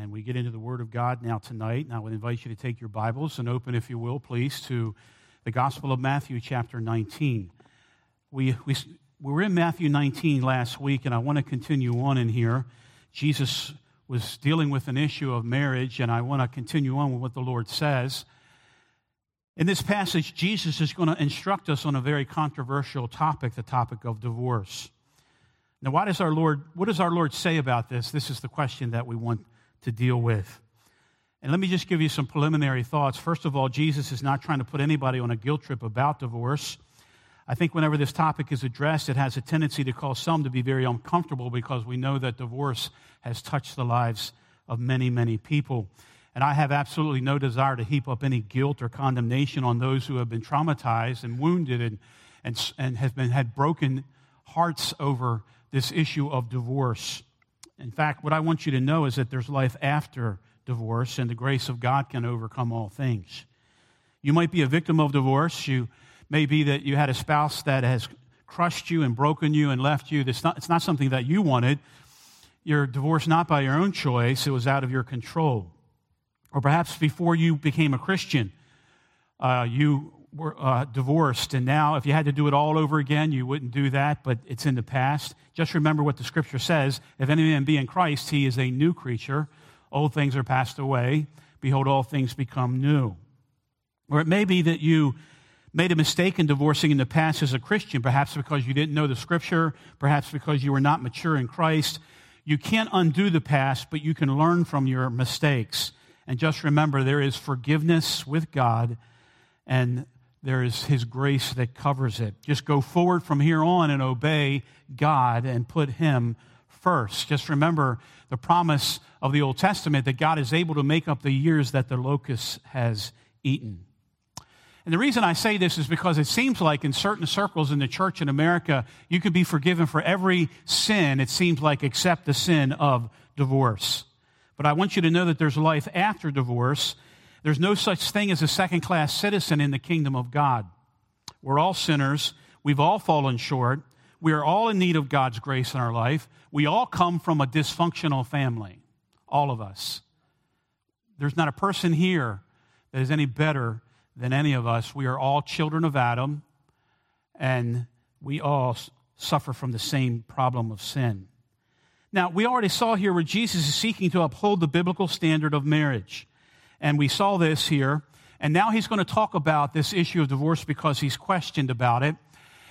and we get into the Word of God now tonight. And I would invite you to take your Bibles and open, if you will, please, to the Gospel of Matthew, chapter 19. We, we, we were in Matthew 19 last week, and I want to continue on in here. Jesus was dealing with an issue of marriage, and I want to continue on with what the Lord says. In this passage, Jesus is going to instruct us on a very controversial topic, the topic of divorce. Now, why does our Lord, what does our Lord say about this? This is the question that we want to deal with. And let me just give you some preliminary thoughts. First of all, Jesus is not trying to put anybody on a guilt trip about divorce. I think whenever this topic is addressed, it has a tendency to cause some to be very uncomfortable because we know that divorce has touched the lives of many, many people. And I have absolutely no desire to heap up any guilt or condemnation on those who have been traumatized and wounded and, and, and have been, had broken hearts over this issue of divorce. In fact, what I want you to know is that there's life after divorce, and the grace of God can overcome all things. You might be a victim of divorce. You may be that you had a spouse that has crushed you and broken you and left you. It's not, it's not something that you wanted. You're divorced not by your own choice, it was out of your control. Or perhaps before you became a Christian, uh, you were uh, divorced, and now if you had to do it all over again, you wouldn't do that, but it's in the past. Just remember what the scripture says if any man be in Christ, he is a new creature. Old things are passed away. Behold, all things become new. Or it may be that you made a mistake in divorcing in the past as a Christian, perhaps because you didn't know the scripture, perhaps because you were not mature in Christ. You can't undo the past, but you can learn from your mistakes. And just remember, there is forgiveness with God, and there is His grace that covers it. Just go forward from here on and obey God and put Him first. Just remember the promise of the Old Testament that God is able to make up the years that the locust has eaten. And the reason I say this is because it seems like in certain circles in the church in America, you could be forgiven for every sin, it seems like, except the sin of divorce. But I want you to know that there's life after divorce. There's no such thing as a second class citizen in the kingdom of God. We're all sinners. We've all fallen short. We are all in need of God's grace in our life. We all come from a dysfunctional family, all of us. There's not a person here that is any better than any of us. We are all children of Adam, and we all suffer from the same problem of sin. Now, we already saw here where Jesus is seeking to uphold the biblical standard of marriage. And we saw this here. And now he's going to talk about this issue of divorce because he's questioned about it.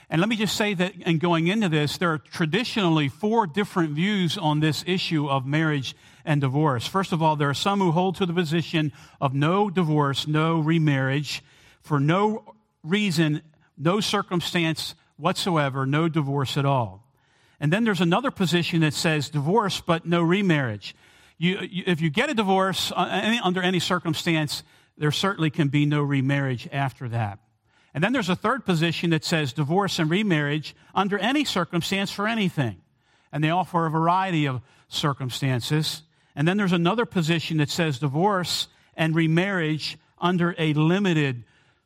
And let me just say that in going into this, there are traditionally four different views on this issue of marriage and divorce. First of all, there are some who hold to the position of no divorce, no remarriage, for no reason, no circumstance whatsoever, no divorce at all. And then there's another position that says divorce, but no remarriage. You, you, if you get a divorce uh, any, under any circumstance, there certainly can be no remarriage after that. And then there's a third position that says divorce and remarriage under any circumstance for anything. And they offer a variety of circumstances. And then there's another position that says divorce and remarriage under a limited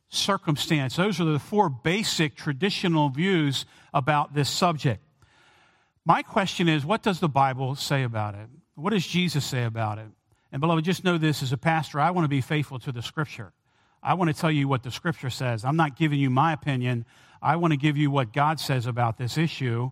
circumstance. Those are the four basic traditional views about this subject. My question is, what does the Bible say about it? What does Jesus say about it? And beloved, just know this as a pastor, I want to be faithful to the scripture. I want to tell you what the scripture says. I'm not giving you my opinion. I want to give you what God says about this issue.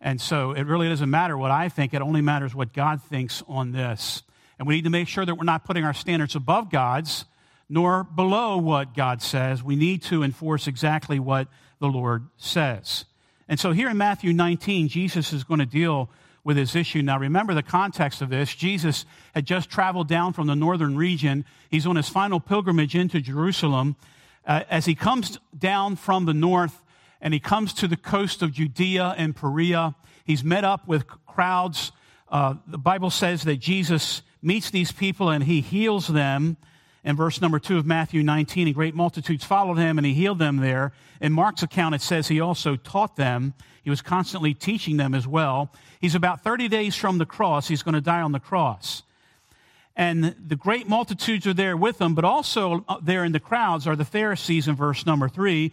And so it really doesn't matter what I think, it only matters what God thinks on this. And we need to make sure that we're not putting our standards above God's nor below what God says. We need to enforce exactly what the Lord says. And so here in Matthew 19, Jesus is going to deal with this issue. Now, remember the context of this. Jesus had just traveled down from the northern region. He's on his final pilgrimage into Jerusalem. Uh, as he comes down from the north and he comes to the coast of Judea and Perea, he's met up with crowds. Uh, the Bible says that Jesus meets these people and he heals them in verse number two of Matthew 19, and great multitudes followed him, and he healed them there. In Mark's account, it says he also taught them. He was constantly teaching them as well. He's about 30 days from the cross. He's going to die on the cross. And the great multitudes are there with him, but also uh, there in the crowds are the Pharisees in verse number three.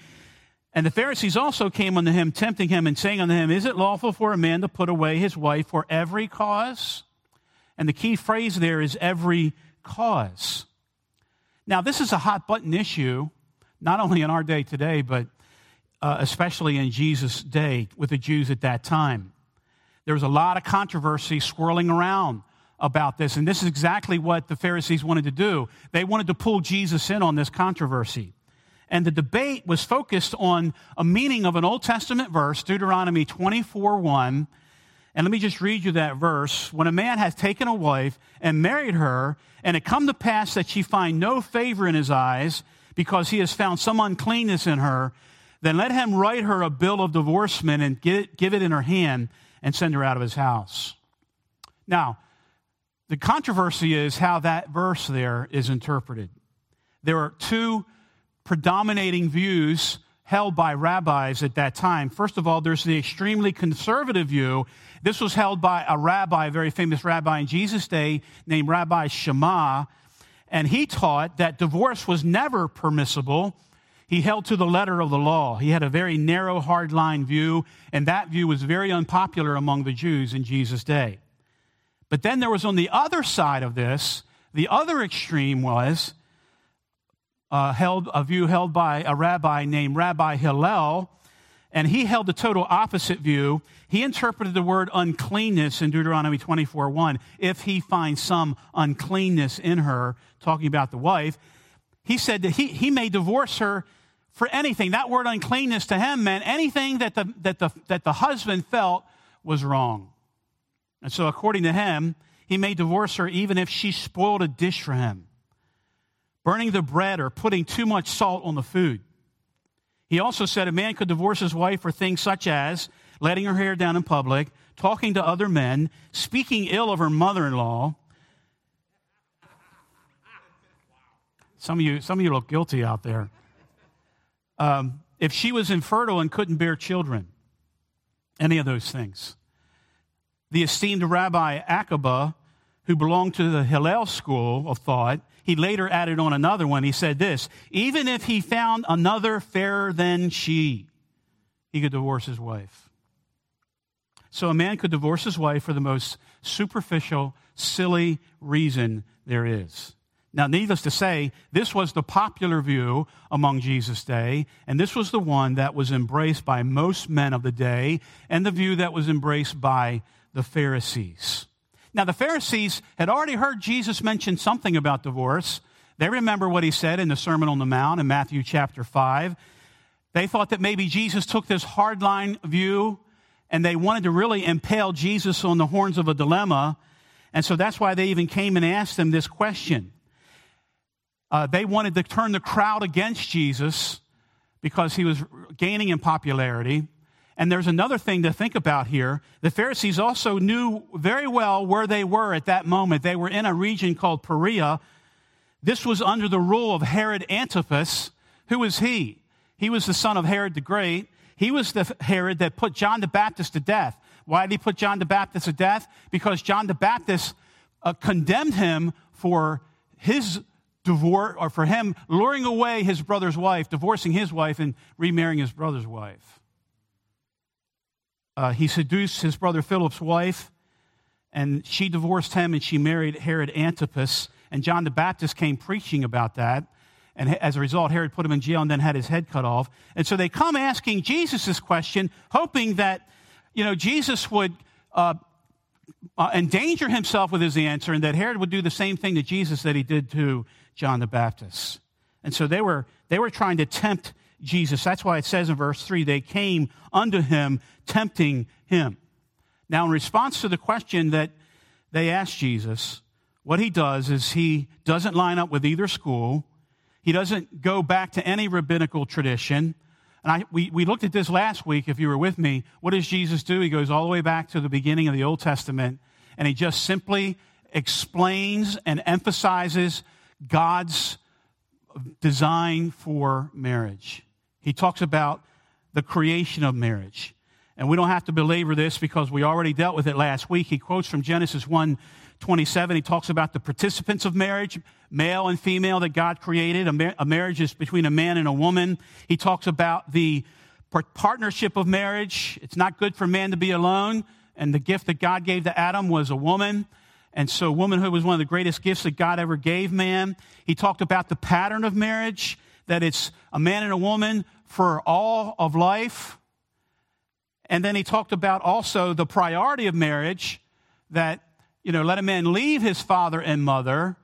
And the Pharisees also came unto him, tempting him and saying unto him, Is it lawful for a man to put away his wife for every cause? And the key phrase there is every cause. Now, this is a hot button issue, not only in our day today, but uh, especially in Jesus' day with the Jews at that time. There was a lot of controversy swirling around about this, and this is exactly what the Pharisees wanted to do. They wanted to pull Jesus in on this controversy. And the debate was focused on a meaning of an Old Testament verse, Deuteronomy 24 1. And let me just read you that verse. When a man has taken a wife and married her, and it come to pass that she find no favor in his eyes, because he has found some uncleanness in her, then let him write her a bill of divorcement and it, give it in her hand and send her out of his house. Now, the controversy is how that verse there is interpreted. There are two predominating views held by rabbis at that time. First of all, there's the extremely conservative view. This was held by a rabbi, a very famous rabbi in Jesus' day named Rabbi Shammai, and he taught that divorce was never permissible. He held to the letter of the law. He had a very narrow, hardline view, and that view was very unpopular among the Jews in Jesus' day. But then there was on the other side of this, the other extreme was uh, held a view held by a rabbi named Rabbi Hillel, and he held the total opposite view. He interpreted the word uncleanness in Deuteronomy 24 1. If he finds some uncleanness in her, talking about the wife, he said that he, he may divorce her for anything. That word uncleanness to him meant anything that the, that the, that the husband felt was wrong. And so, according to him, he may divorce her even if she spoiled a dish for him, burning the bread or putting too much salt on the food. He also said a man could divorce his wife for things such as letting her hair down in public, talking to other men, speaking ill of her mother in law. Some of you, some of you look guilty out there. Um, if she was infertile and couldn't bear children, any of those things the esteemed Rabbi Akiba, who belonged to the Hillel school of thought, he later added on another one. He said this even if he found another fairer than she, he could divorce his wife. So a man could divorce his wife for the most superficial, silly reason there is. Now, needless to say, this was the popular view among Jesus' day, and this was the one that was embraced by most men of the day, and the view that was embraced by the Pharisees. Now, the Pharisees had already heard Jesus mention something about divorce. They remember what he said in the Sermon on the Mount in Matthew chapter 5. They thought that maybe Jesus took this hardline view and they wanted to really impale Jesus on the horns of a dilemma. And so that's why they even came and asked him this question. Uh, they wanted to turn the crowd against Jesus because he was gaining in popularity. And there's another thing to think about here. The Pharisees also knew very well where they were at that moment. They were in a region called Perea. This was under the rule of Herod Antipas. Who was he? He was the son of Herod the Great. He was the Herod that put John the Baptist to death. Why did he put John the Baptist to death? Because John the Baptist uh, condemned him for his divorce, or for him luring away his brother's wife, divorcing his wife, and remarrying his brother's wife. Uh, he seduced his brother Philip's wife, and she divorced him, and she married Herod Antipas. And John the Baptist came preaching about that. And as a result, Herod put him in jail and then had his head cut off. And so they come asking Jesus this question, hoping that, you know, Jesus would uh, uh, endanger himself with his answer and that Herod would do the same thing to Jesus that he did to John the Baptist. And so they were, they were trying to tempt Jesus. That's why it says in verse 3 they came unto him, tempting him. Now, in response to the question that they asked Jesus, what he does is he doesn't line up with either school. He doesn't go back to any rabbinical tradition. And I, we, we looked at this last week, if you were with me. What does Jesus do? He goes all the way back to the beginning of the Old Testament, and he just simply explains and emphasizes God's design for marriage. He talks about the creation of marriage. And we don't have to belabor this because we already dealt with it last week. He quotes from Genesis 1 27. He talks about the participants of marriage, male and female, that God created. A, mar- a marriage is between a man and a woman. He talks about the partnership of marriage. It's not good for man to be alone. And the gift that God gave to Adam was a woman. And so womanhood was one of the greatest gifts that God ever gave man. He talked about the pattern of marriage, that it's a man and a woman for all of life. And then he talked about also the priority of marriage, that, you know, let a man leave his father and mother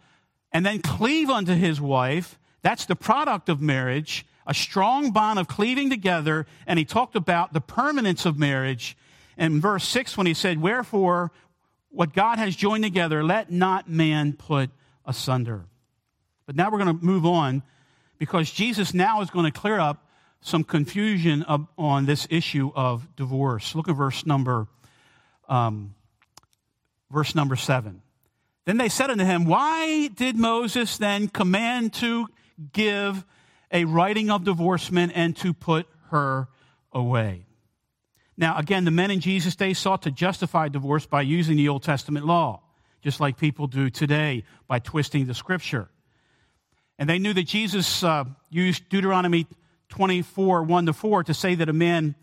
and then cleave unto his wife. That's the product of marriage, a strong bond of cleaving together. And he talked about the permanence of marriage in verse 6 when he said, Wherefore, what God has joined together, let not man put asunder. But now we're going to move on because Jesus now is going to clear up some confusion on this issue of divorce. Look at verse number, um, verse number seven. Then they said unto him, Why did Moses then command to give a writing of divorcement and to put her away? Now, again, the men in Jesus' day sought to justify divorce by using the Old Testament law, just like people do today by twisting the scripture. And they knew that Jesus uh, used Deuteronomy 24, 1 to 4, to say that a man,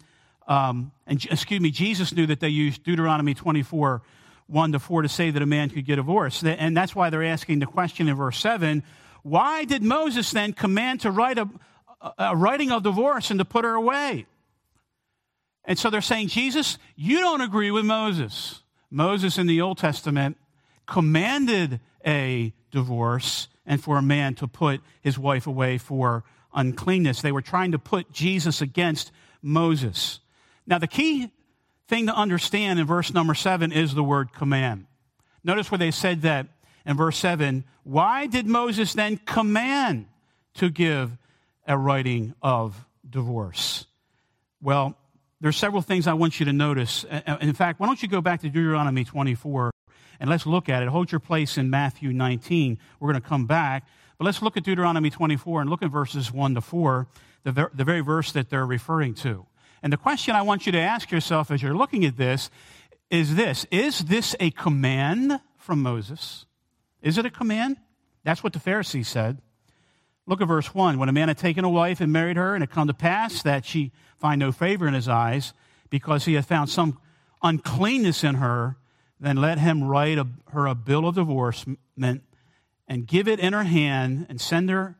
um, and excuse me, Jesus knew that they used Deuteronomy 24, 1 to 4 to say that a man could get divorced. And that's why they're asking the question in verse 7 why did Moses then command to write a, a writing of divorce and to put her away? And so they're saying, Jesus, you don't agree with Moses. Moses in the Old Testament commanded a divorce and for a man to put his wife away for uncleanness. They were trying to put Jesus against Moses. Now, the key thing to understand in verse number seven is the word command. Notice where they said that in verse seven. Why did Moses then command to give a writing of divorce? Well, there's several things I want you to notice. In fact, why don't you go back to Deuteronomy 24 and let's look at it. Hold your place in Matthew 19. We're going to come back. But let's look at Deuteronomy 24 and look at verses 1 to 4, the, ver- the very verse that they're referring to. And the question I want you to ask yourself as you're looking at this is this Is this a command from Moses? Is it a command? That's what the Pharisees said. Look at verse 1. When a man had taken a wife and married her, and it come to pass that she find no favor in his eyes, because he had found some uncleanness in her, then let him write a, her a bill of divorcement and give it in her hand and send her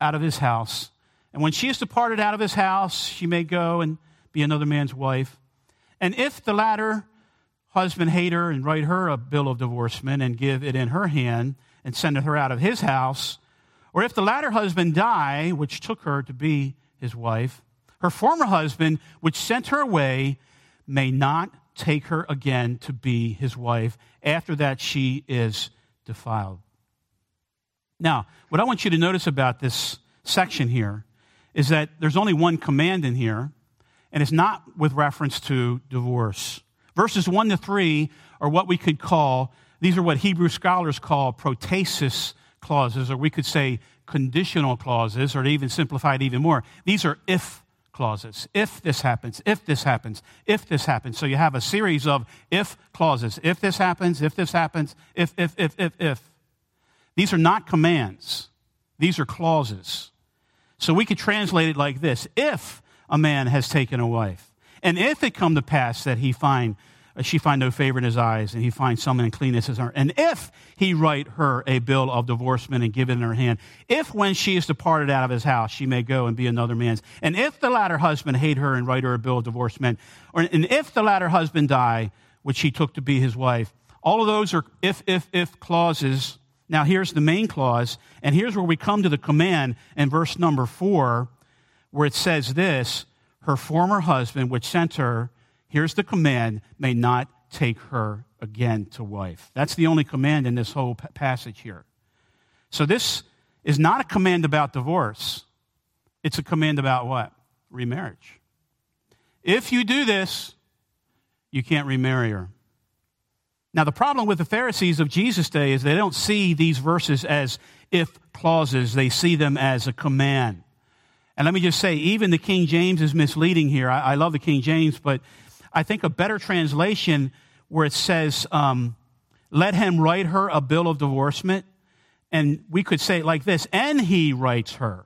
out of his house. And when she is departed out of his house, she may go and be another man's wife. And if the latter husband hate her and write her a bill of divorcement and give it in her hand and send her out of his house, or if the latter husband die, which took her to be his wife, her former husband, which sent her away, may not take her again to be his wife after that she is defiled. Now, what I want you to notice about this section here is that there's only one command in here, and it's not with reference to divorce. Verses 1 to 3 are what we could call, these are what Hebrew scholars call protasis clauses, or we could say conditional clauses, or even simplify it even more. These are if clauses. If this happens, if this happens, if this happens. So you have a series of if clauses. If this happens, if this happens, if, if, if, if, if. These are not commands, these are clauses. So we could translate it like this If a man has taken a wife, and if it come to pass that he find uh, she find no favor in his eyes, and he finds some uncleanness in her. And if he write her a bill of divorcement and give it in her hand, if when she is departed out of his house, she may go and be another man's, and if the latter husband hate her and write her a bill of divorcement, or, and if the latter husband die, which he took to be his wife, all of those are if, if, if clauses now, here's the main clause, and here's where we come to the command in verse number four, where it says this Her former husband, which sent her, here's the command, may not take her again to wife. That's the only command in this whole passage here. So, this is not a command about divorce, it's a command about what? Remarriage. If you do this, you can't remarry her. Now, the problem with the Pharisees of Jesus' day is they don't see these verses as if clauses, they see them as a command. And let me just say, even the King James is misleading here. I, I love the King James, but I think a better translation where it says, um, let him write her a bill of divorcement. And we could say it like this, and he writes her.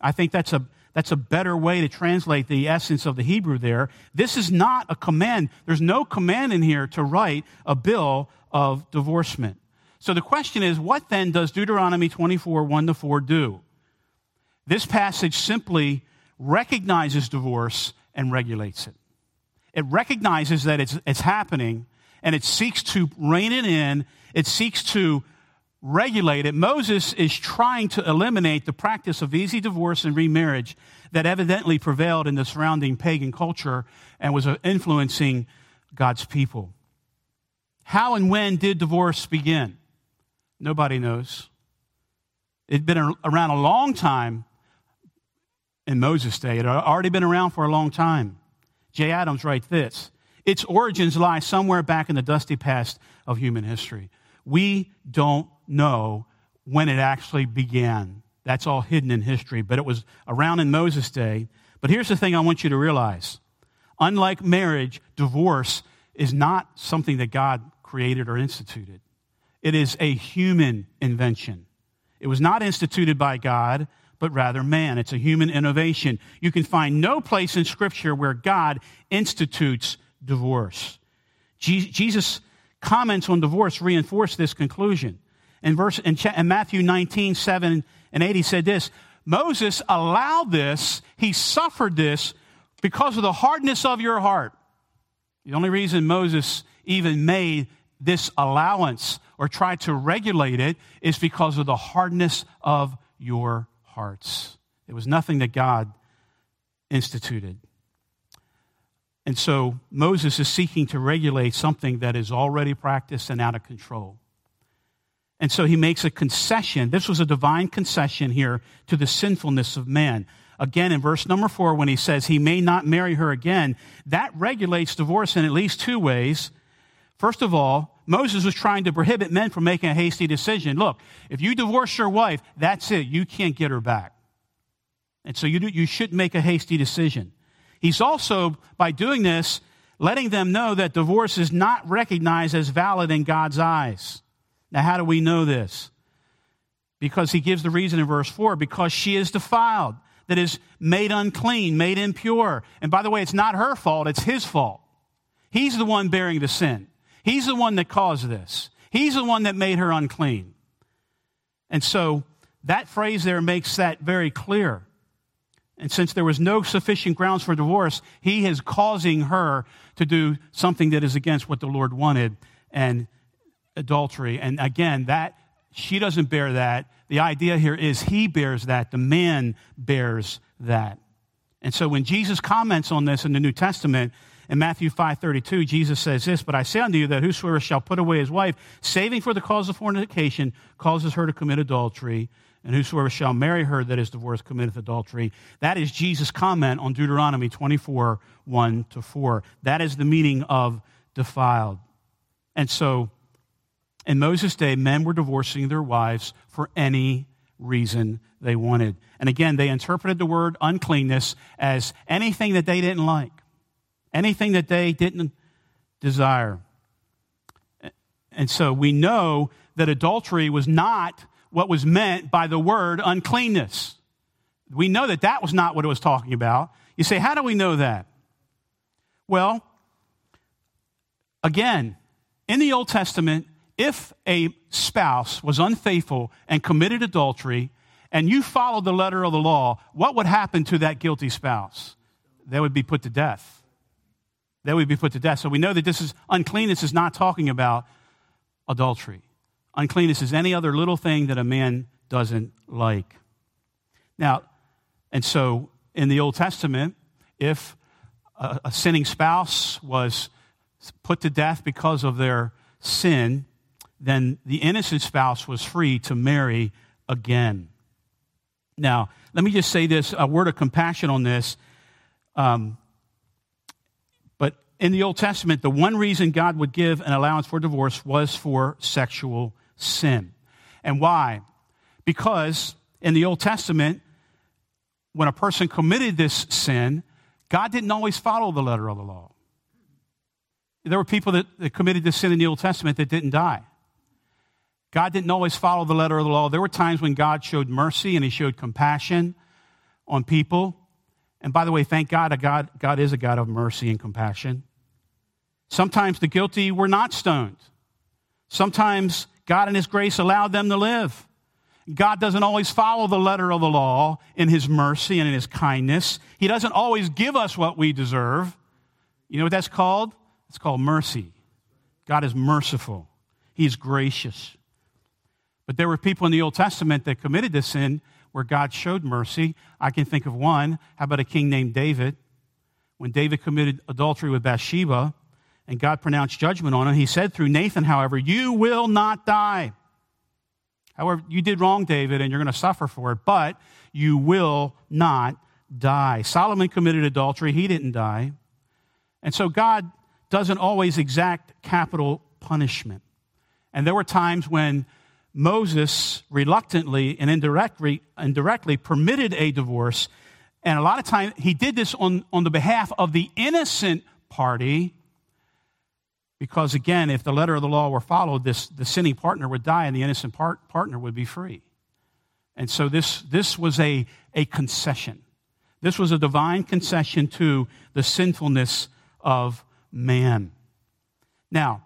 I think that's a, that's a better way to translate the essence of the Hebrew there. This is not a command. There's no command in here to write a bill of divorcement. So the question is, what then does Deuteronomy 24, 1 to 4 do? This passage simply recognizes divorce and regulates it. It recognizes that it's, it's happening and it seeks to rein it in. It seeks to regulate it. Moses is trying to eliminate the practice of easy divorce and remarriage that evidently prevailed in the surrounding pagan culture and was uh, influencing God's people. How and when did divorce begin? Nobody knows. It'd been around a long time in Moses' day. It had already been around for a long time. Jay Adams writes this Its origins lie somewhere back in the dusty past of human history. We don't know when it actually began. That's all hidden in history, but it was around in Moses' day. But here's the thing I want you to realize unlike marriage, divorce is not something that God created or instituted. It is a human invention. It was not instituted by God, but rather man. It's a human innovation. You can find no place in Scripture where God institutes divorce. Jesus' comments on divorce reinforce this conclusion. In, verse, in, Matthew 19, 7 and 8, he said this Moses allowed this, he suffered this because of the hardness of your heart. The only reason Moses even made this allowance or tried to regulate it is because of the hardness of your hearts. It was nothing that God instituted. And so Moses is seeking to regulate something that is already practiced and out of control. And so he makes a concession. This was a divine concession here to the sinfulness of man. Again, in verse number four, when he says he may not marry her again, that regulates divorce in at least two ways. First of all, Moses was trying to prohibit men from making a hasty decision. Look, if you divorce your wife, that's it. You can't get her back. And so you, do, you shouldn't make a hasty decision. He's also, by doing this, letting them know that divorce is not recognized as valid in God's eyes. Now, how do we know this? Because he gives the reason in verse 4 because she is defiled, that is made unclean, made impure. And by the way, it's not her fault, it's his fault. He's the one bearing the sin. He's the one that caused this. He's the one that made her unclean. And so that phrase there makes that very clear. And since there was no sufficient grounds for divorce, he is causing her to do something that is against what the Lord wanted and adultery. And again, that she doesn't bear that. The idea here is he bears that, the man bears that. And so when Jesus comments on this in the New Testament, in Matthew 5:32, Jesus says this, "But I say unto you that whosoever shall put away his wife, saving for the cause of fornication, causes her to commit adultery, and whosoever shall marry her that is divorced committeth adultery." That is Jesus' comment on Deuteronomy 24, 1 to 4. That is the meaning of defiled. And so, in Moses' day, men were divorcing their wives for any reason they wanted. And again, they interpreted the word uncleanness as anything that they didn't like anything that they didn't desire. And so we know that adultery was not what was meant by the word uncleanness. We know that that was not what it was talking about. You say, how do we know that? Well, again, in the Old Testament, if a spouse was unfaithful and committed adultery, and you followed the letter of the law, what would happen to that guilty spouse? They would be put to death they would be put to death. So we know that this is uncleanness is not talking about adultery. Uncleanness is any other little thing that a man doesn't like. Now, and so in the Old Testament, if a, a sinning spouse was put to death because of their sin, then the innocent spouse was free to marry again. Now, let me just say this a word of compassion on this. Um, but in the Old Testament, the one reason God would give an allowance for divorce was for sexual sin. And why? Because in the Old Testament, when a person committed this sin, God didn't always follow the letter of the law. There were people that, that committed this sin in the Old Testament that didn't die. God didn't always follow the letter of the law. There were times when God showed mercy and he showed compassion on people. And by the way, thank God, God, God is a God of mercy and compassion. Sometimes the guilty were not stoned. Sometimes God in His grace allowed them to live. God doesn't always follow the letter of the law in His mercy and in His kindness. He doesn't always give us what we deserve. You know what that's called? It's called mercy. God is merciful, He's gracious. But there were people in the Old Testament that committed this sin where God showed mercy. I can think of one. How about a king named David? When David committed adultery with Bathsheba and God pronounced judgment on him, he said through Nathan, however, You will not die. However, you did wrong, David, and you're going to suffer for it, but you will not die. Solomon committed adultery, he didn't die. And so God doesn't always exact capital punishment. And there were times when Moses reluctantly and indirectly, indirectly permitted a divorce. And a lot of times he did this on, on the behalf of the innocent party because, again, if the letter of the law were followed, this, the sinning partner would die and the innocent part, partner would be free. And so this, this was a, a concession. This was a divine concession to the sinfulness of man. Now,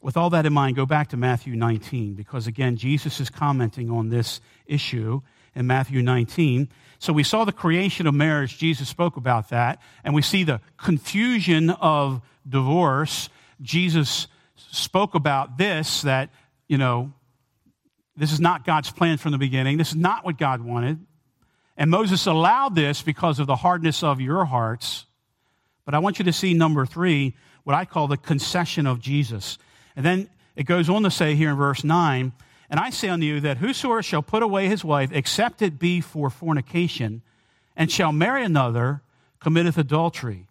with all that in mind, go back to Matthew 19, because again, Jesus is commenting on this issue in Matthew 19. So we saw the creation of marriage, Jesus spoke about that, and we see the confusion of divorce Jesus spoke about this that, you know, this is not God's plan from the beginning. This is not what God wanted. And Moses allowed this because of the hardness of your hearts. But I want you to see number three, what I call the concession of Jesus. And then it goes on to say here in verse 9, and I say unto you that whosoever shall put away his wife, except it be for fornication, and shall marry another, committeth adultery.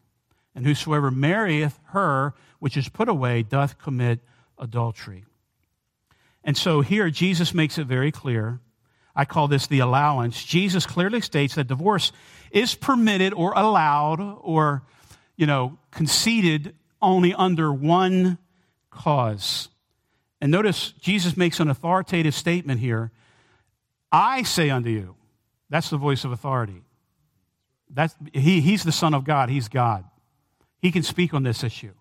And whosoever marrieth her which is put away doth commit adultery. And so here Jesus makes it very clear. I call this the allowance. Jesus clearly states that divorce is permitted or allowed or, you know, conceded only under one cause. And notice Jesus makes an authoritative statement here. I say unto you, that's the voice of authority. That's, he, he's the Son of God, he's God. He can speak on this issue.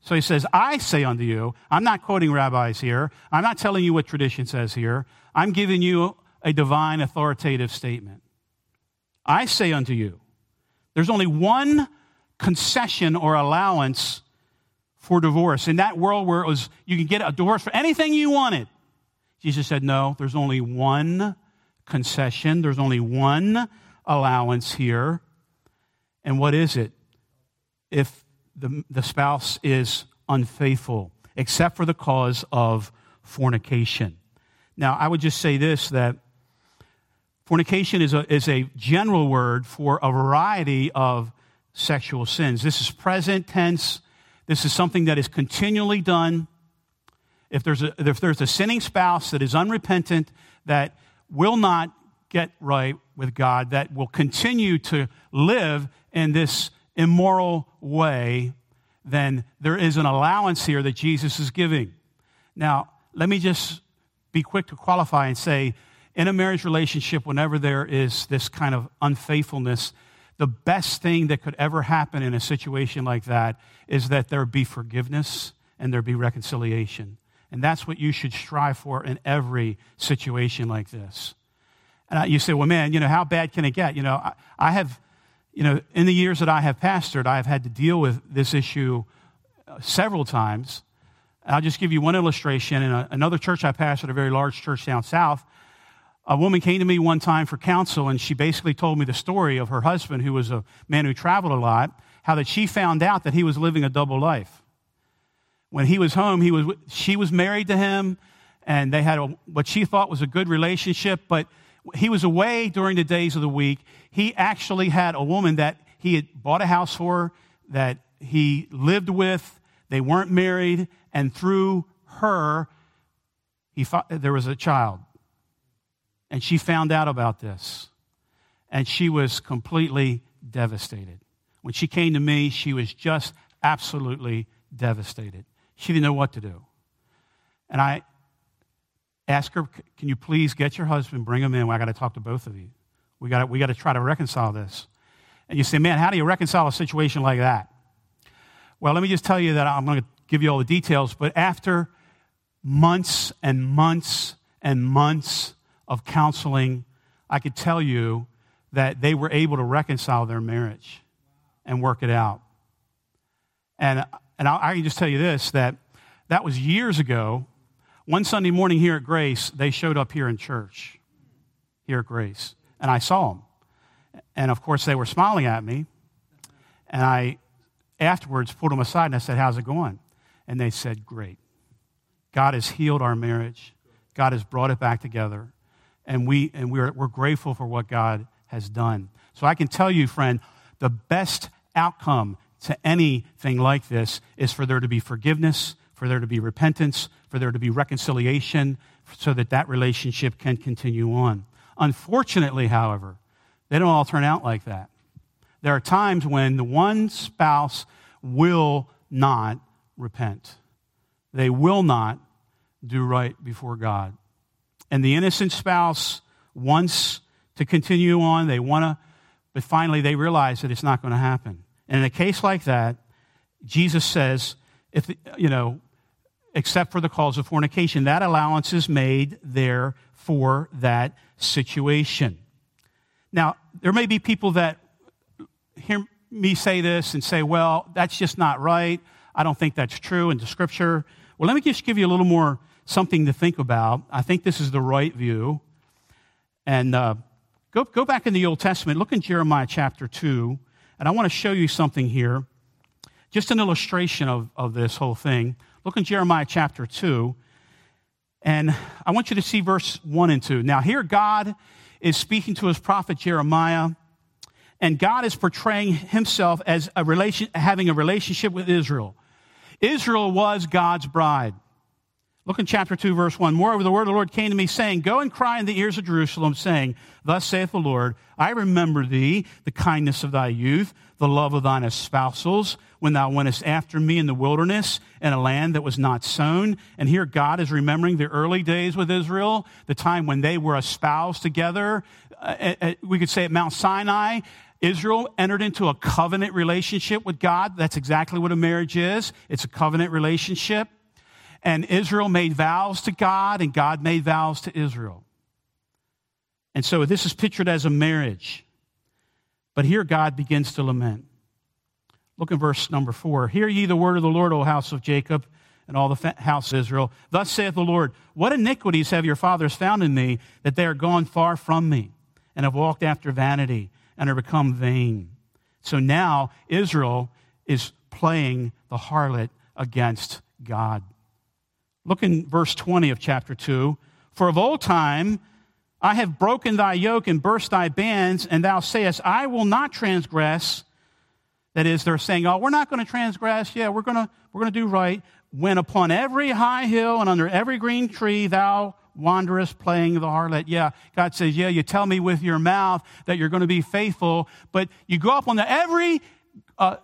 So he says, I say unto you, I'm not quoting rabbis here. I'm not telling you what tradition says here. I'm giving you a divine authoritative statement. I say unto you, there's only one concession or allowance for divorce. In that world where it was, you can get a divorce for anything you wanted. Jesus said, no, there's only one concession. There's only one allowance here. And what is it? If the, the spouse is unfaithful, except for the cause of fornication. Now, I would just say this that fornication is a, is a general word for a variety of sexual sins. This is present tense, this is something that is continually done. If there's a, if there's a sinning spouse that is unrepentant, that will not get right with God, that will continue to live in this immoral way, then there is an allowance here that Jesus is giving. Now, let me just be quick to qualify and say in a marriage relationship, whenever there is this kind of unfaithfulness, the best thing that could ever happen in a situation like that is that there be forgiveness and there be reconciliation. And that's what you should strive for in every situation like this. And you say, well, man, you know, how bad can it get? You know, I, I have you know, in the years that I have pastored, I have had to deal with this issue uh, several times. I'll just give you one illustration. In a, another church I pastored, a very large church down south, a woman came to me one time for counsel, and she basically told me the story of her husband, who was a man who traveled a lot, how that she found out that he was living a double life. When he was home, he was, she was married to him, and they had a, what she thought was a good relationship, but he was away during the days of the week. He actually had a woman that he had bought a house for, that he lived with. They weren't married, and through her, he fought, there was a child. And she found out about this, and she was completely devastated. When she came to me, she was just absolutely devastated. She didn't know what to do. And I, asked her, can you please get your husband, bring him in? I got to talk to both of you. We got we to try to reconcile this. And you say, man, how do you reconcile a situation like that? Well, let me just tell you that I'm going to give you all the details, but after months and months and months of counseling, I could tell you that they were able to reconcile their marriage and work it out. And, and I, I can just tell you this that that was years ago. One Sunday morning here at Grace, they showed up here in church, here at Grace, and I saw them. And of course, they were smiling at me. And I afterwards pulled them aside and I said, How's it going? And they said, Great. God has healed our marriage, God has brought it back together. And, we, and we're, we're grateful for what God has done. So I can tell you, friend, the best outcome to anything like this is for there to be forgiveness, for there to be repentance, for there to be reconciliation, so that that relationship can continue on. Unfortunately, however, they don't all turn out like that. There are times when the one spouse will not repent. They will not do right before God. And the innocent spouse wants to continue on, they want to, but finally they realize that it's not going to happen. And in a case like that, Jesus says, if, you know, except for the cause of fornication, that allowance is made there for that situation. Now, there may be people that hear me say this and say, well, that's just not right. I don't think that's true in the scripture. Well, let me just give you a little more something to think about. I think this is the right view. And uh, go, go back in the Old Testament, look in Jeremiah chapter 2, and I want to show you something here. Just an illustration of, of this whole thing. Look in Jeremiah chapter 2, and I want you to see verse 1 and 2. Now, here God is speaking to his prophet Jeremiah and God is portraying himself as a relation, having a relationship with Israel. Israel was God's bride. Look in chapter 2, verse 1. Moreover, the word of the Lord came to me, saying, Go and cry in the ears of Jerusalem, saying, Thus saith the Lord, I remember thee, the kindness of thy youth, the love of thine espousals, when thou wentest after me in the wilderness, in a land that was not sown. And here God is remembering the early days with Israel, the time when they were espoused together. Uh, uh, we could say at Mount Sinai, Israel entered into a covenant relationship with God. That's exactly what a marriage is. It's a covenant relationship. And Israel made vows to God, and God made vows to Israel. And so this is pictured as a marriage. But here God begins to lament. Look in verse number four. Hear ye the word of the Lord, O house of Jacob, and all the house of Israel. Thus saith the Lord, What iniquities have your fathers found in me, that they are gone far from me, and have walked after vanity? and are become vain. So now Israel is playing the harlot against God. Look in verse 20 of chapter 2. For of old time I have broken thy yoke and burst thy bands, and thou sayest, I will not transgress. That is, they're saying, Oh, we're not going to transgress. Yeah, we're going we're going to do right. When upon every high hill and under every green tree thou wanderest playing the harlot. Yeah, God says, yeah, you tell me with your mouth that you're going to be faithful, but you go up on the every, uh,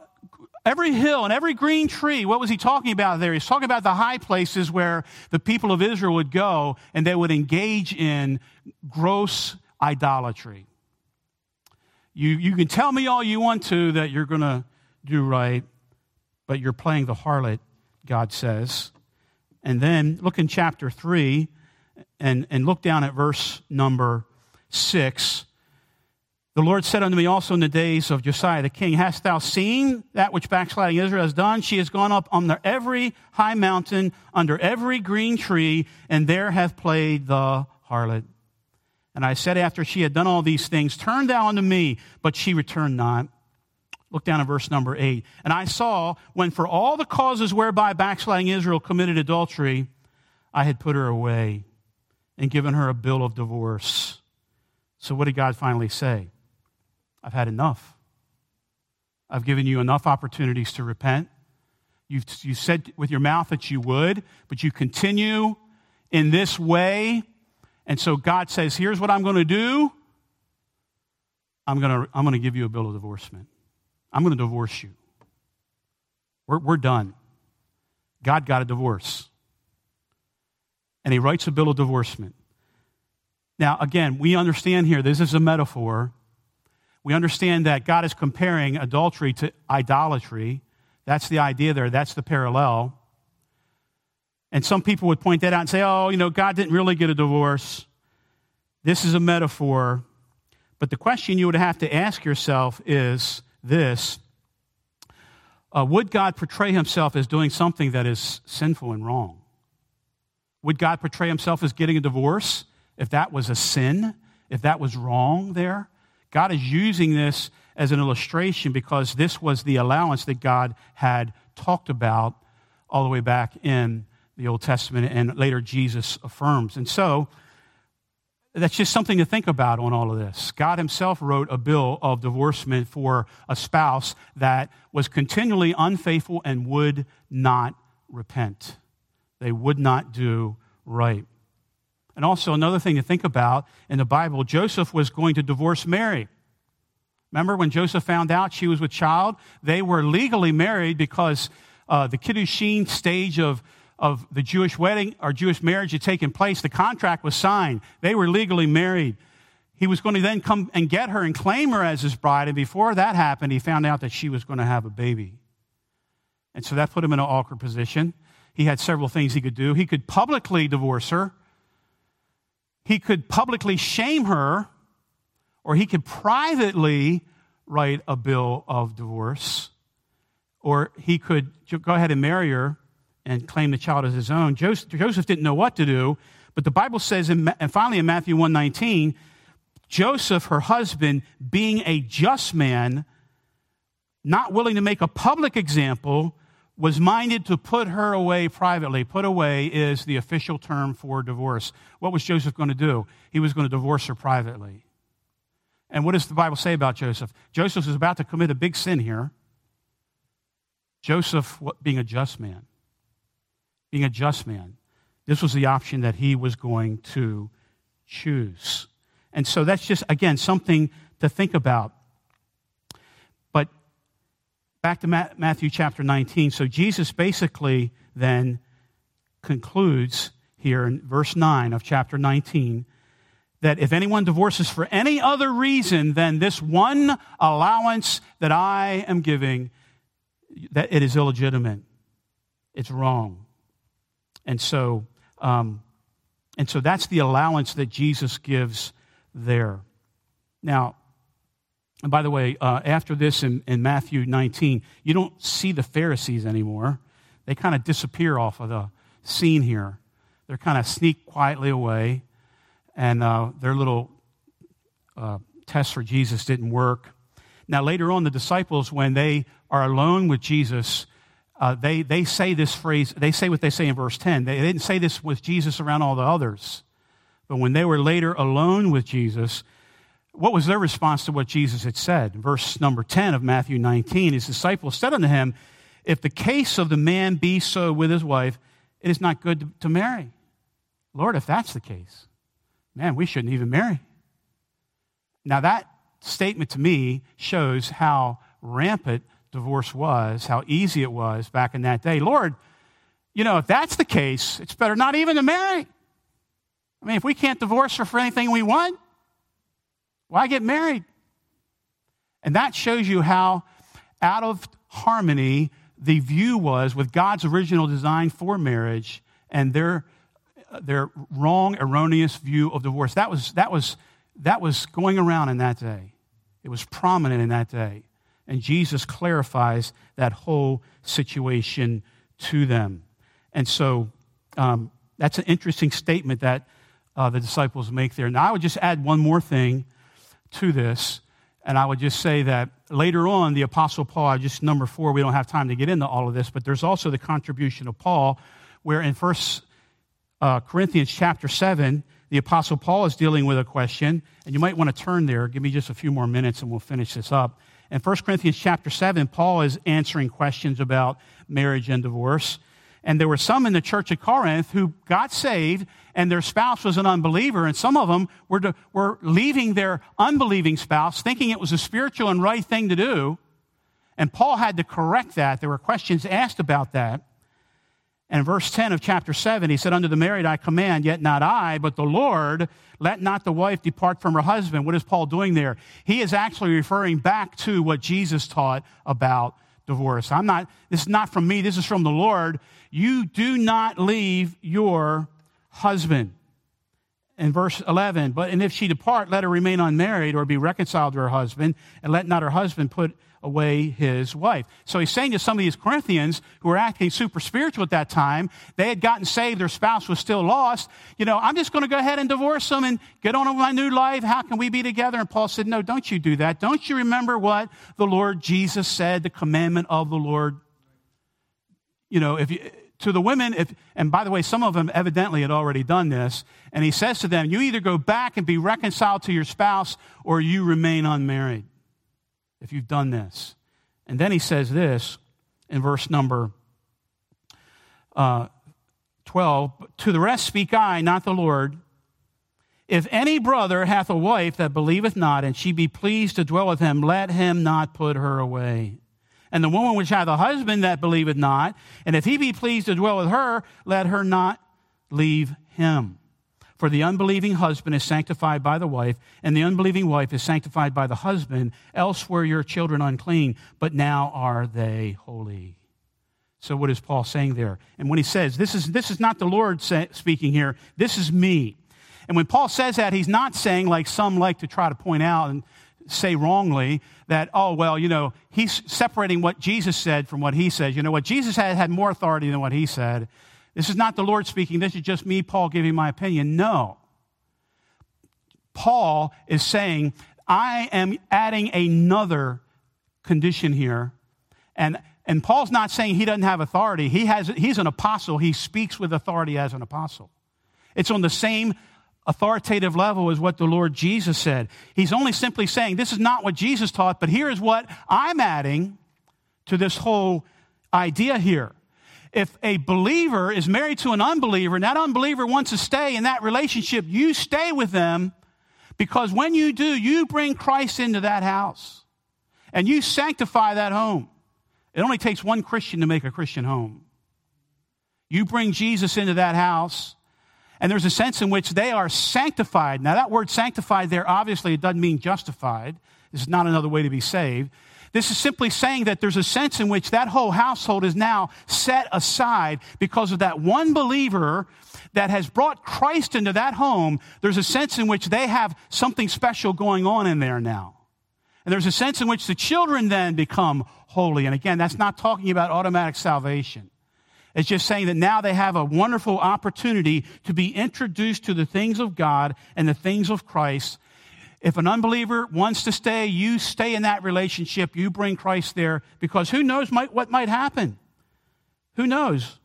every hill and every green tree. What was he talking about there? He's talking about the high places where the people of Israel would go and they would engage in gross idolatry. You, you can tell me all you want to that you're going to do right, but you're playing the harlot, God says. And then look in chapter 3 and, and look down at verse number six. The Lord said unto me also in the days of Josiah the king, Hast thou seen that which backsliding Israel has done? She has gone up under every high mountain, under every green tree, and there hath played the harlot. And I said, after she had done all these things, Turn thou unto me, but she returned not. Look down at verse number eight. And I saw when for all the causes whereby backsliding Israel committed adultery, I had put her away and given her a bill of divorce. So, what did God finally say? I've had enough. I've given you enough opportunities to repent. You've, you said with your mouth that you would, but you continue in this way. And so God says, Here's what I'm going to do I'm going to, I'm going to give you a bill of divorcement. I'm going to divorce you. We're, we're done. God got a divorce and he writes a bill of divorcement. Now, again, we understand here this is a metaphor. We understand that God is comparing adultery to idolatry. That's the idea there, that's the parallel. And some people would point that out and say, oh, you know, God didn't really get a divorce. This is a metaphor. But the question you would have to ask yourself is this uh, Would God portray himself as doing something that is sinful and wrong? Would God portray himself as getting a divorce if that was a sin, if that was wrong there? God is using this as an illustration because this was the allowance that God had talked about all the way back in the Old Testament and later Jesus affirms. And so, that's just something to think about on all of this. God Himself wrote a bill of divorcement for a spouse that was continually unfaithful and would not repent. They would not do right. And also, another thing to think about in the Bible Joseph was going to divorce Mary. Remember when Joseph found out she was with child? They were legally married because uh, the Kiddushin stage of, of the Jewish wedding or Jewish marriage had taken place. The contract was signed. They were legally married. He was going to then come and get her and claim her as his bride. And before that happened, he found out that she was going to have a baby. And so that put him in an awkward position. He had several things he could do. He could publicly divorce her, he could publicly shame her or he could privately write a bill of divorce, or he could go ahead and marry her and claim the child as his own. Joseph, didn't know what to do, but the Bible says, in, and finally in Matthew 119, Joseph, her husband, being a just man, not willing to make a public example, was minded to put her away privately. Put away is the official term for divorce. What was Joseph going to do? He was going to divorce her privately. And what does the Bible say about Joseph? Joseph is about to commit a big sin here. Joseph being a just man. Being a just man. This was the option that he was going to choose. And so that's just, again, something to think about. Back to Matthew chapter 19. So Jesus basically then concludes here in verse 9 of chapter 19 that if anyone divorces for any other reason than this one allowance that I am giving, that it is illegitimate. It's wrong. And so, um, and so that's the allowance that Jesus gives there. Now, and by the way, uh, after this in, in Matthew 19, you don't see the Pharisees anymore. They kind of disappear off of the scene here. They're kind of sneak quietly away and uh, their little uh, test for Jesus didn't work. Now, later on, the disciples, when they are alone with Jesus, uh, they, they say this phrase, they say what they say in verse 10. They, they didn't say this with Jesus around all the others. But when they were later alone with Jesus, what was their response to what Jesus had said? Verse number 10 of Matthew 19 His disciples said unto him, If the case of the man be so with his wife, it is not good to, to marry. Lord, if that's the case, man, we shouldn't even marry. Now, that statement to me shows how rampant divorce was, how easy it was back in that day. Lord, you know, if that's the case, it's better not even to marry. I mean, if we can't divorce her for anything we want, why get married? And that shows you how out of harmony the view was with God's original design for marriage and their their wrong, erroneous view of divorce. That was, that, was, that was going around in that day. It was prominent in that day. And Jesus clarifies that whole situation to them. And so um, that's an interesting statement that uh, the disciples make there. Now, I would just add one more thing to this. And I would just say that later on, the Apostle Paul, just number four, we don't have time to get into all of this, but there's also the contribution of Paul, where in First uh, Corinthians chapter 7, the Apostle Paul is dealing with a question, and you might want to turn there. Give me just a few more minutes and we'll finish this up. In 1 Corinthians chapter 7, Paul is answering questions about marriage and divorce. And there were some in the church at Corinth who got saved and their spouse was an unbeliever. And some of them were, to, were leaving their unbelieving spouse thinking it was a spiritual and right thing to do. And Paul had to correct that. There were questions asked about that. And verse 10 of chapter 7, he said, Unto the married I command, yet not I, but the Lord, let not the wife depart from her husband. What is Paul doing there? He is actually referring back to what Jesus taught about divorce. I'm not, this is not from me, this is from the Lord. You do not leave your husband. In verse 11, but and if she depart, let her remain unmarried or be reconciled to her husband, and let not her husband put away his wife. So he's saying to some of these Corinthians who were acting super spiritual at that time, they had gotten saved, their spouse was still lost. You know, I'm just going to go ahead and divorce them and get on with my new life. How can we be together? And Paul said, No, don't you do that. Don't you remember what the Lord Jesus said, the commandment of the Lord? You know, if you, to the women, if, and by the way, some of them evidently had already done this, and he says to them, You either go back and be reconciled to your spouse or you remain unmarried if you've done this. And then he says this in verse number uh, 12 To the rest speak I, not the Lord. If any brother hath a wife that believeth not, and she be pleased to dwell with him, let him not put her away. And the woman which hath a husband that believeth not, and if he be pleased to dwell with her, let her not leave him. For the unbelieving husband is sanctified by the wife, and the unbelieving wife is sanctified by the husband. Else were your children unclean, but now are they holy. So, what is Paul saying there? And when he says, This is, this is not the Lord speaking here, this is me. And when Paul says that, he's not saying, like some like to try to point out and say wrongly, that, oh, well, you know, he's separating what Jesus said from what he says. You know, what Jesus had had more authority than what he said. This is not the Lord speaking. This is just me, Paul, giving my opinion. No. Paul is saying, I am adding another condition here. And, and Paul's not saying he doesn't have authority. He has, he's an apostle. He speaks with authority as an apostle. It's on the same authoritative level as what the Lord Jesus said. He's only simply saying, This is not what Jesus taught, but here is what I'm adding to this whole idea here if a believer is married to an unbeliever and that unbeliever wants to stay in that relationship, you stay with them because when you do, you bring Christ into that house and you sanctify that home. It only takes one Christian to make a Christian home. You bring Jesus into that house, and there's a sense in which they are sanctified. Now, that word sanctified there, obviously, it doesn't mean justified. This is not another way to be saved. This is simply saying that there's a sense in which that whole household is now set aside because of that one believer that has brought Christ into that home. There's a sense in which they have something special going on in there now. And there's a sense in which the children then become holy. And again, that's not talking about automatic salvation. It's just saying that now they have a wonderful opportunity to be introduced to the things of God and the things of Christ if an unbeliever wants to stay, you stay in that relationship. You bring Christ there because who knows might, what might happen? Who knows?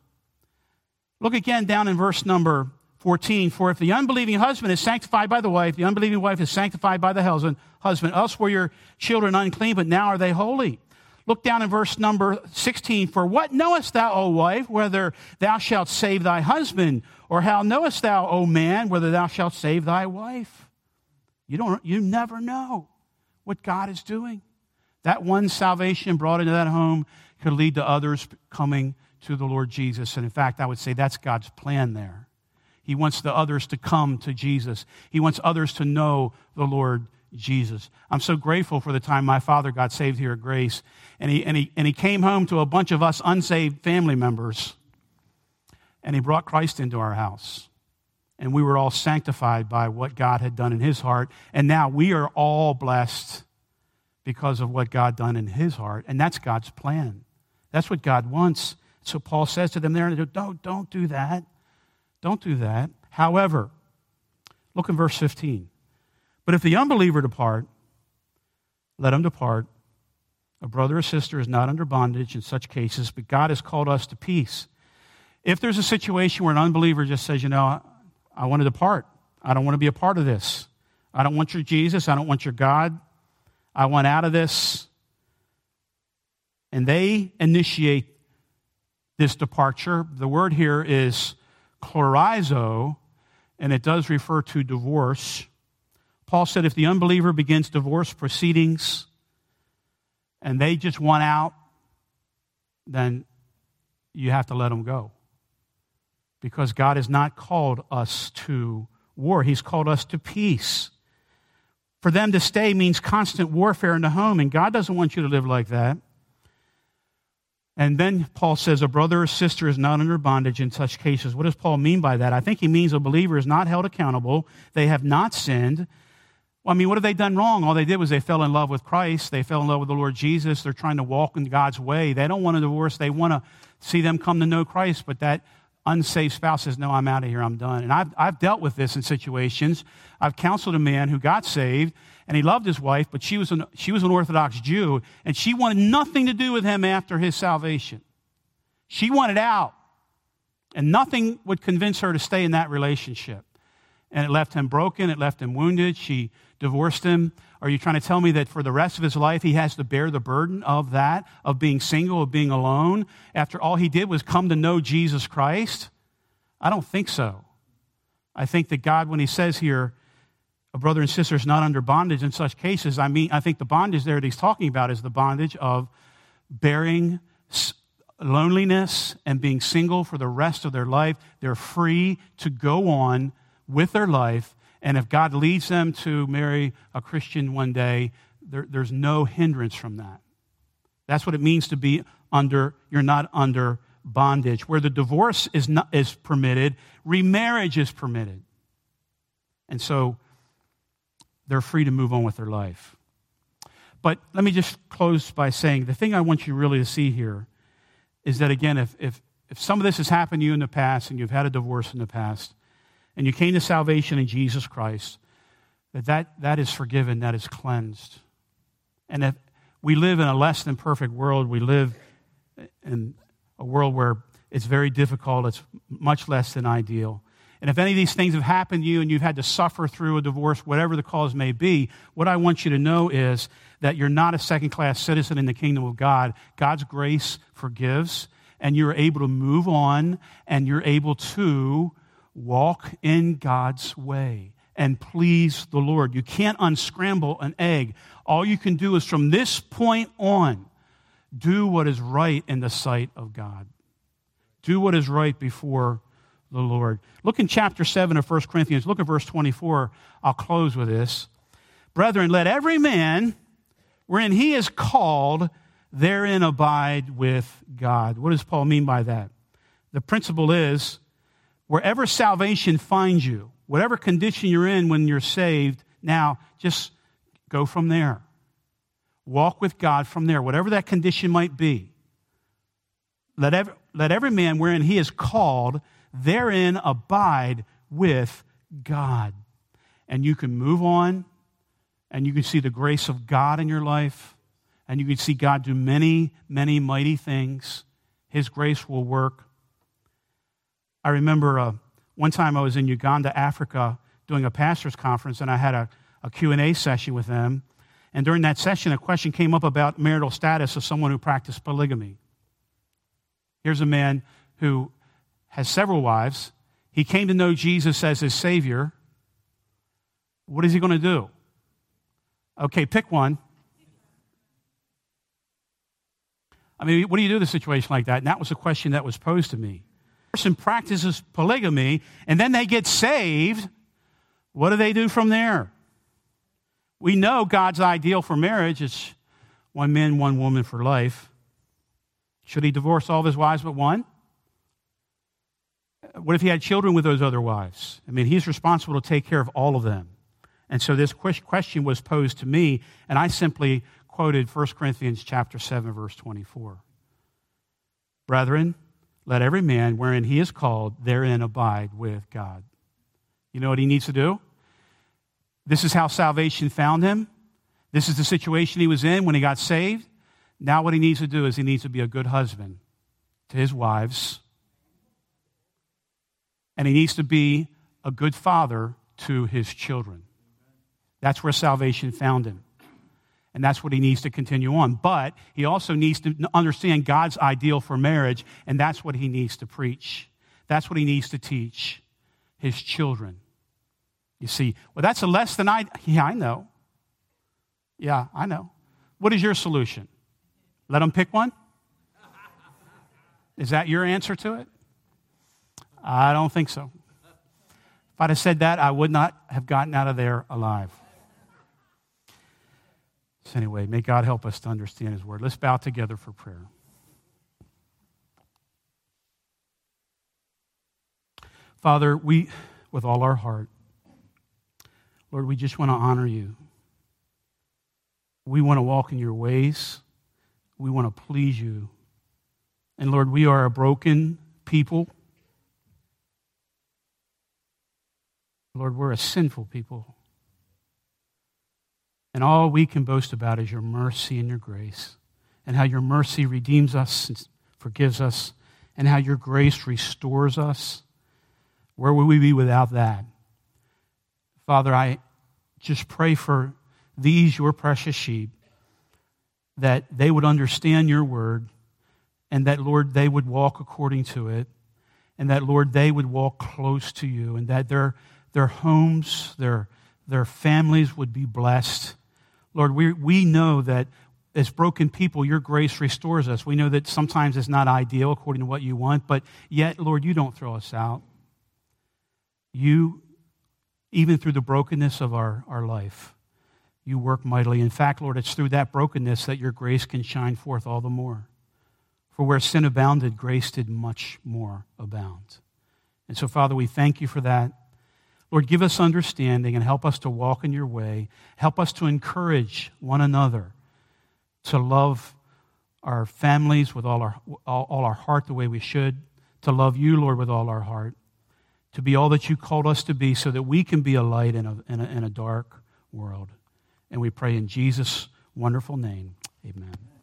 Look again down in verse number 14. For if the unbelieving husband is sanctified by the wife, the unbelieving wife is sanctified by the husband. Else were your children unclean, but now are they holy. Look down in verse number 16. For what knowest thou, O wife, whether thou shalt save thy husband? Or how knowest thou, O man, whether thou shalt save thy wife? You don't you never know what God is doing. That one salvation brought into that home could lead to others coming to the Lord Jesus. And in fact, I would say that's God's plan there. He wants the others to come to Jesus. He wants others to know the Lord Jesus. I'm so grateful for the time my father got saved here at Grace. And he, and he, and he came home to a bunch of us unsaved family members. And he brought Christ into our house and we were all sanctified by what God had done in his heart. And now we are all blessed because of what God done in his heart. And that's God's plan. That's what God wants. So Paul says to them there, and don't, don't do that. Don't do that. However, look in verse 15. But if the unbeliever depart, let him depart. A brother or sister is not under bondage in such cases, but God has called us to peace. If there's a situation where an unbeliever just says, you know, I want to depart. I don't want to be a part of this. I don't want your Jesus. I don't want your God. I want out of this. And they initiate this departure. The word here is chorizo, and it does refer to divorce. Paul said if the unbeliever begins divorce proceedings and they just want out, then you have to let them go because God has not called us to war, He's called us to peace. For them to stay means constant warfare in the home, and God doesn't want you to live like that. And then Paul says a brother or sister is not under bondage in such cases. What does Paul mean by that? I think he means a believer is not held accountable. They have not sinned. I mean, what have they done wrong? All they did was they fell in love with Christ. They fell in love with the Lord Jesus. They're trying to walk in God's way. They don't want a divorce. They want to see them come to know Christ. But that unsaved spouse says, No, I'm out of here. I'm done. And I've, I've dealt with this in situations. I've counseled a man who got saved and he loved his wife, but she was an, she was an Orthodox Jew, and she wanted nothing to do with him after his salvation. She wanted out, and nothing would convince her to stay in that relationship. And it left him broken, it left him wounded. She divorced him. Are you trying to tell me that for the rest of his life he has to bear the burden of that, of being single, of being alone, after all he did was come to know Jesus Christ? I don't think so. I think that God, when he says here, a brother and sister is not under bondage in such cases, I mean, I think the bondage there that he's talking about is the bondage of bearing loneliness and being single for the rest of their life. They're free to go on with their life. And if God leads them to marry a Christian one day, there, there's no hindrance from that. That's what it means to be under, you're not under bondage. Where the divorce is, not, is permitted, remarriage is permitted. And so they're free to move on with their life. But let me just close by saying the thing I want you really to see here is that, again, if, if, if some of this has happened to you in the past and you've had a divorce in the past and you came to salvation in Jesus Christ, that that, that is forgiven, that is cleansed. And if we live in a less than perfect world, we live in a world where it's very difficult, it's much less than ideal. And if any of these things have happened to you and you've had to suffer through a divorce, whatever the cause may be, what I want you to know is that you're not a second class citizen in the kingdom of God. God's grace forgives, and you're able to move on, and you're able to walk in God's way and please the Lord. You can't unscramble an egg. All you can do is from this point on, do what is right in the sight of God. Do what is right before the Lord. Look in chapter 7 of 1 Corinthians. Look at verse 24. I'll close with this. Brethren, let every man, wherein he is called, therein abide with God. What does Paul mean by that? The principle is wherever salvation finds you, whatever condition you're in when you're saved, now just go from there. Walk with God from there, whatever that condition might be. Let every, let every man wherein he is called therein abide with God. And you can move on, and you can see the grace of God in your life, and you can see God do many, many mighty things. His grace will work. I remember uh, one time I was in Uganda, Africa, doing a pastor's conference, and I had a, a Q&A session with them. And during that session, a question came up about marital status of someone who practiced polygamy. Here's a man who has several wives. He came to know Jesus as his Savior. What is he going to do? Okay, pick one. I mean, what do you do in a situation like that? And that was a question that was posed to me. Person practices polygamy and then they get saved. What do they do from there? We know God's ideal for marriage is one man, one woman for life. Should he divorce all of his wives but one? what if he had children with those other wives? I mean, he's responsible to take care of all of them. And so this question was posed to me, and I simply quoted 1 Corinthians chapter 7, verse 24. Brethren, let every man wherein he is called therein abide with God. You know what he needs to do? This is how salvation found him. This is the situation he was in when he got saved. Now, what he needs to do is he needs to be a good husband to his wives and he needs to be a good father to his children. That's where salvation found him. And that's what he needs to continue on. But he also needs to understand God's ideal for marriage, and that's what he needs to preach. That's what he needs to teach his children. You see, well, that's a less than I. Yeah, I know. Yeah, I know. What is your solution? Let them pick one? Is that your answer to it? I don't think so. If I'd have said that, I would not have gotten out of there alive. So, anyway, may God help us to understand His Word. Let's bow together for prayer. Father, we, with all our heart, Lord, we just want to honor you. We want to walk in your ways. We want to please you. And Lord, we are a broken people. Lord, we're a sinful people. And all we can boast about is your mercy and your grace, and how your mercy redeems us and forgives us, and how your grace restores us. Where would we be without that? Father, I just pray for these, your precious sheep, that they would understand your word, and that, Lord, they would walk according to it, and that, Lord, they would walk close to you, and that their, their homes, their, their families would be blessed Lord, we, we know that as broken people, your grace restores us. We know that sometimes it's not ideal according to what you want, but yet, Lord, you don't throw us out. You, even through the brokenness of our, our life, you work mightily. In fact, Lord, it's through that brokenness that your grace can shine forth all the more. For where sin abounded, grace did much more abound. And so, Father, we thank you for that. Lord, give us understanding and help us to walk in your way. Help us to encourage one another to love our families with all our, all, all, our heart the way we should, to love you, Lord, with all our heart, to be all that you called us to be so that we can be a light in a, in a, in a dark world. And we pray in Jesus' wonderful name. Amen.